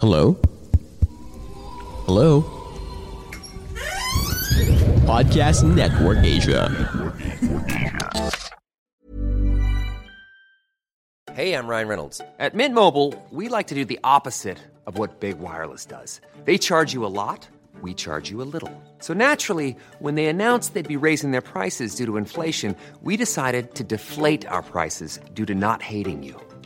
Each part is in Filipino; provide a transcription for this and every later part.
Hello? Hello? Podcast Network Asia. Hey, I'm Ryan Reynolds. At Mint Mobile, we like to do the opposite of what Big Wireless does. They charge you a lot, we charge you a little. So naturally, when they announced they'd be raising their prices due to inflation, we decided to deflate our prices due to not hating you.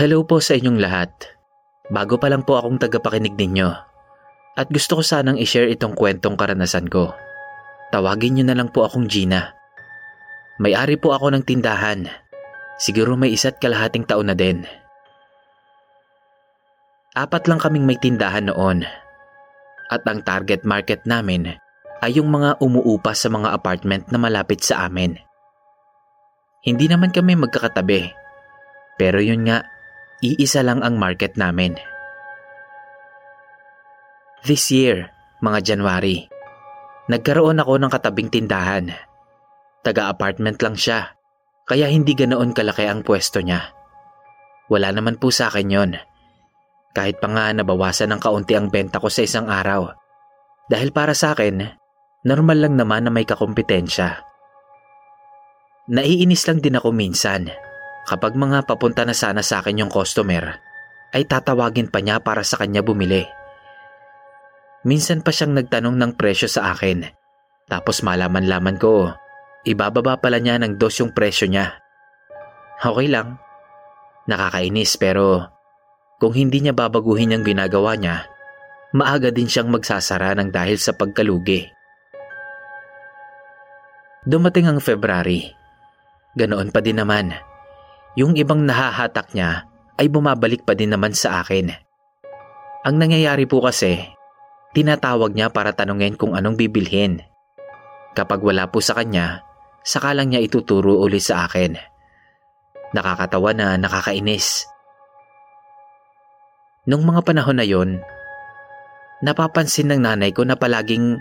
Hello po sa inyong lahat. Bago pa lang po akong tagapakinig ninyo. At gusto ko sanang i-share itong kwentong karanasan ko. Tawagin niyo na lang po akong Gina. May-ari po ako ng tindahan. Siguro may isa't kalahating taon na din. Apat lang kaming may tindahan noon. At ang target market namin ay yung mga umuupa sa mga apartment na malapit sa amin. Hindi naman kami magkakatabi. Pero yun nga, iisa lang ang market namin. This year, mga January, nagkaroon ako ng katabing tindahan. Taga-apartment lang siya, kaya hindi ganoon kalaki ang pwesto niya. Wala naman po sa akin yon. Kahit pa nga nabawasan ng kaunti ang benta ko sa isang araw. Dahil para sa akin, normal lang naman na may kakompetensya. Naiinis lang din ako minsan kapag mga papunta na sana sa akin yung customer ay tatawagin pa niya para sa kanya bumili. Minsan pa siyang nagtanong ng presyo sa akin tapos malaman-laman ko ibababa pala niya ng dos yung presyo niya. Okay lang. Nakakainis pero kung hindi niya babaguhin ang ginagawa niya, maaga din siyang magsasara ng dahil sa pagkalugi. Dumating ang February. Ganoon pa din naman. Yung ibang nahahatak niya ay bumabalik pa din naman sa akin. Ang nangyayari po kasi, tinatawag niya para tanungin kung anong bibilhin. Kapag wala po sa kanya, saka lang niya ituturo ulit sa akin. Nakakatawa na nakakainis. Nung mga panahon na yon, napapansin ng nanay ko na palaging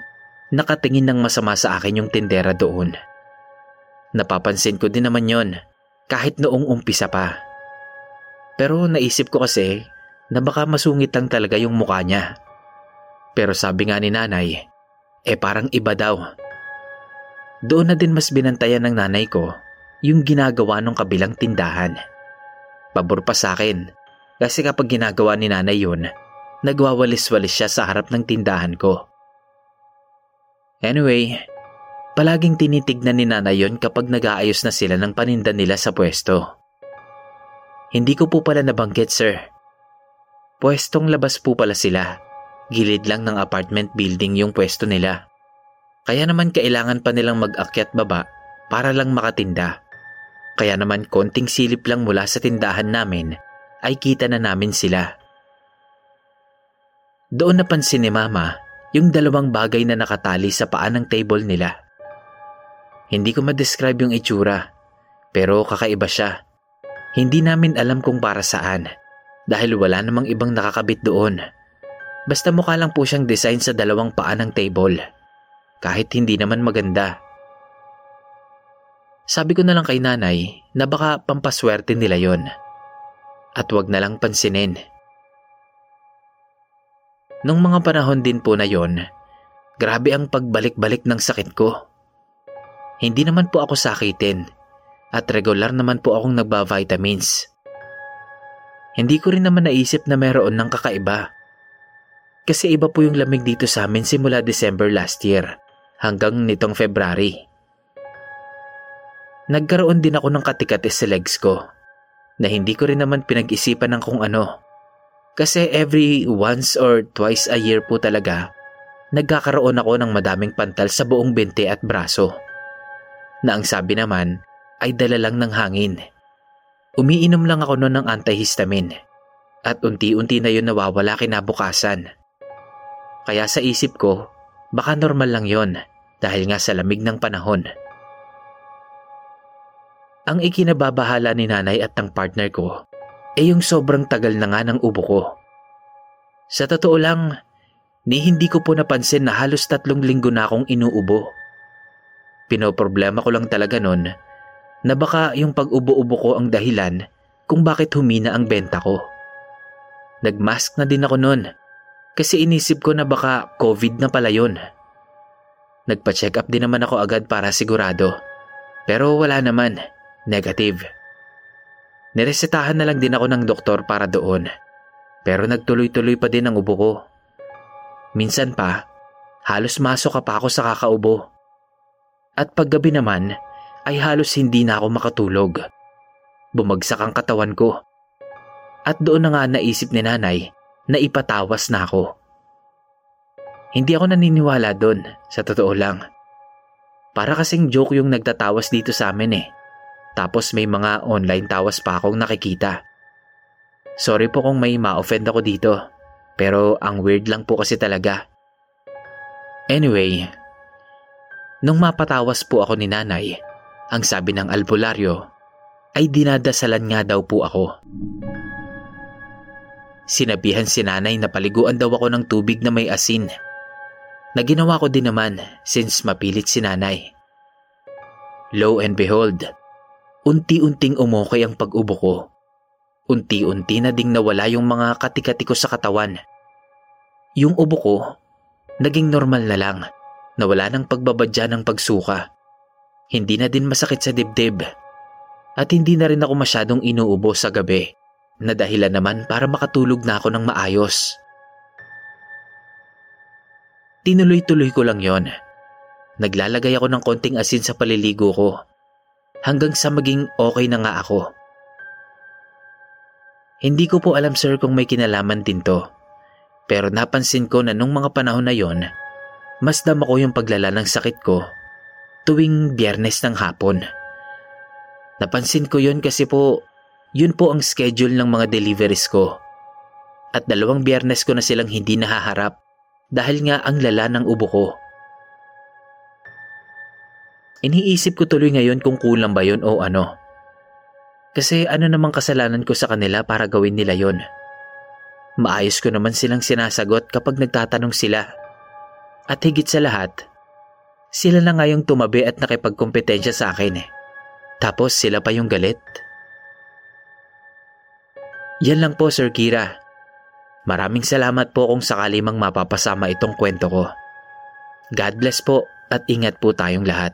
nakatingin ng masama sa akin yung tindera doon. Napapansin ko din naman yon kahit noong umpisa pa. Pero naisip ko kasi na baka masungit lang talaga yung mukha niya. Pero sabi nga ni nanay, eh parang iba daw. Doon na din mas binantayan ng nanay ko yung ginagawa ng kabilang tindahan. Pabor pa sa akin kasi kapag ginagawa ni nanay yun, nagwawalis-walis siya sa harap ng tindahan ko. Anyway, palaging tinitignan ni nanay yon kapag nag-aayos na sila ng paninda nila sa pwesto. Hindi ko po pala nabanggit sir. Pwestong labas po pala sila. Gilid lang ng apartment building yung pwesto nila. Kaya naman kailangan pa nilang mag-akyat baba para lang makatinda. Kaya naman konting silip lang mula sa tindahan namin ay kita na namin sila. Doon napansin ni mama yung dalawang bagay na nakatali sa paa ng table nila. Hindi ko ma-describe yung itsura, pero kakaiba siya. Hindi namin alam kung para saan dahil wala namang ibang nakakabit doon. Basta mukha lang po siyang design sa dalawang paa ng table. Kahit hindi naman maganda. Sabi ko na lang kay nanay na baka pampaswerte nila yon. At wag na lang pansinin. Nung mga panahon din po na yon, grabe ang pagbalik-balik ng sakit ko. Hindi naman po ako sakitin at regular naman po akong nagba-vitamins. Hindi ko rin naman naisip na meron ng kakaiba. Kasi iba po yung lamig dito sa amin simula December last year hanggang nitong February. Nagkaroon din ako ng katikatis sa legs ko na hindi ko rin naman pinag-isipan ng kung ano. Kasi every once or twice a year po talaga, nagkakaroon ako ng madaming pantal sa buong bente at braso. Na ang sabi naman ay dala lang ng hangin. Umiinom lang ako noon ng antihistamine. At unti-unti na yun nawawala kinabukasan. Kaya sa isip ko, baka normal lang yon dahil nga sa lamig ng panahon. Ang ikinababahala ni nanay at ng partner ko ay yung sobrang tagal na nga ng ubo ko. Sa totoo lang, ni hindi ko po napansin na halos tatlong linggo na akong inuubo. Pinoproblema ko lang talaga nun na baka yung pag-ubo-ubo ko ang dahilan kung bakit humina ang benta ko. Nagmask na din ako nun kasi inisip ko na baka COVID na pala yun. Nagpa-check up din naman ako agad para sigurado. Pero wala naman, negative. Niresetahan na lang din ako ng doktor para doon. Pero nagtuloy-tuloy pa din ang ubo ko. Minsan pa, halos masok pa ako sa kakaubo. At paggabi naman, ay halos hindi na ako makatulog. Bumagsak ang katawan ko. At doon na nga naisip ni nanay na ipatawas na ako. Hindi ako naniniwala doon, sa totoo lang. Para kasing joke yung nagtatawas dito sa amin eh. Tapos may mga online tawas pa akong nakikita. Sorry po kung may ma-offend ako dito. Pero ang weird lang po kasi talaga. Anyway, nung mapatawas po ako ni nanay, ang sabi ng albularyo ay dinadasalan nga daw po ako. Sinabihan si nanay na paliguan daw ako ng tubig na may asin. Na ginawa ko din naman since mapilit si nanay. Lo and behold, unti-unting umukay ang pag-ubo ko Unti-unti na ding nawala yung mga katikati ko sa katawan. Yung ubo ko, naging normal na lang. Nawala ng pagbabadya ng pagsuka. Hindi na din masakit sa dibdib. At hindi na rin ako masyadong inuubo sa gabi na dahilan naman para makatulog na ako ng maayos. Tinuloy-tuloy ko lang yon. Naglalagay ako ng konting asin sa paliligo ko hanggang sa maging okay na nga ako. Hindi ko po alam sir kung may kinalaman din to. Pero napansin ko na nung mga panahon na yon, mas dama ko yung paglala ng sakit ko tuwing biyernes ng hapon. Napansin ko yon kasi po, yun po ang schedule ng mga deliveries ko. At dalawang biyernes ko na silang hindi nahaharap dahil nga ang lala ng ubo ko. Iniisip ko tuloy ngayon kung kulang ba yon o ano. Kasi ano namang kasalanan ko sa kanila para gawin nila yon. Maayos ko naman silang sinasagot kapag nagtatanong sila. At higit sa lahat, sila na nga tumabi at nakipagkompetensya sa akin eh. Tapos sila pa yung galit. Yan lang po Sir Kira. Maraming salamat po kung sakali mang mapapasama itong kwento ko. God bless po at ingat po tayong lahat.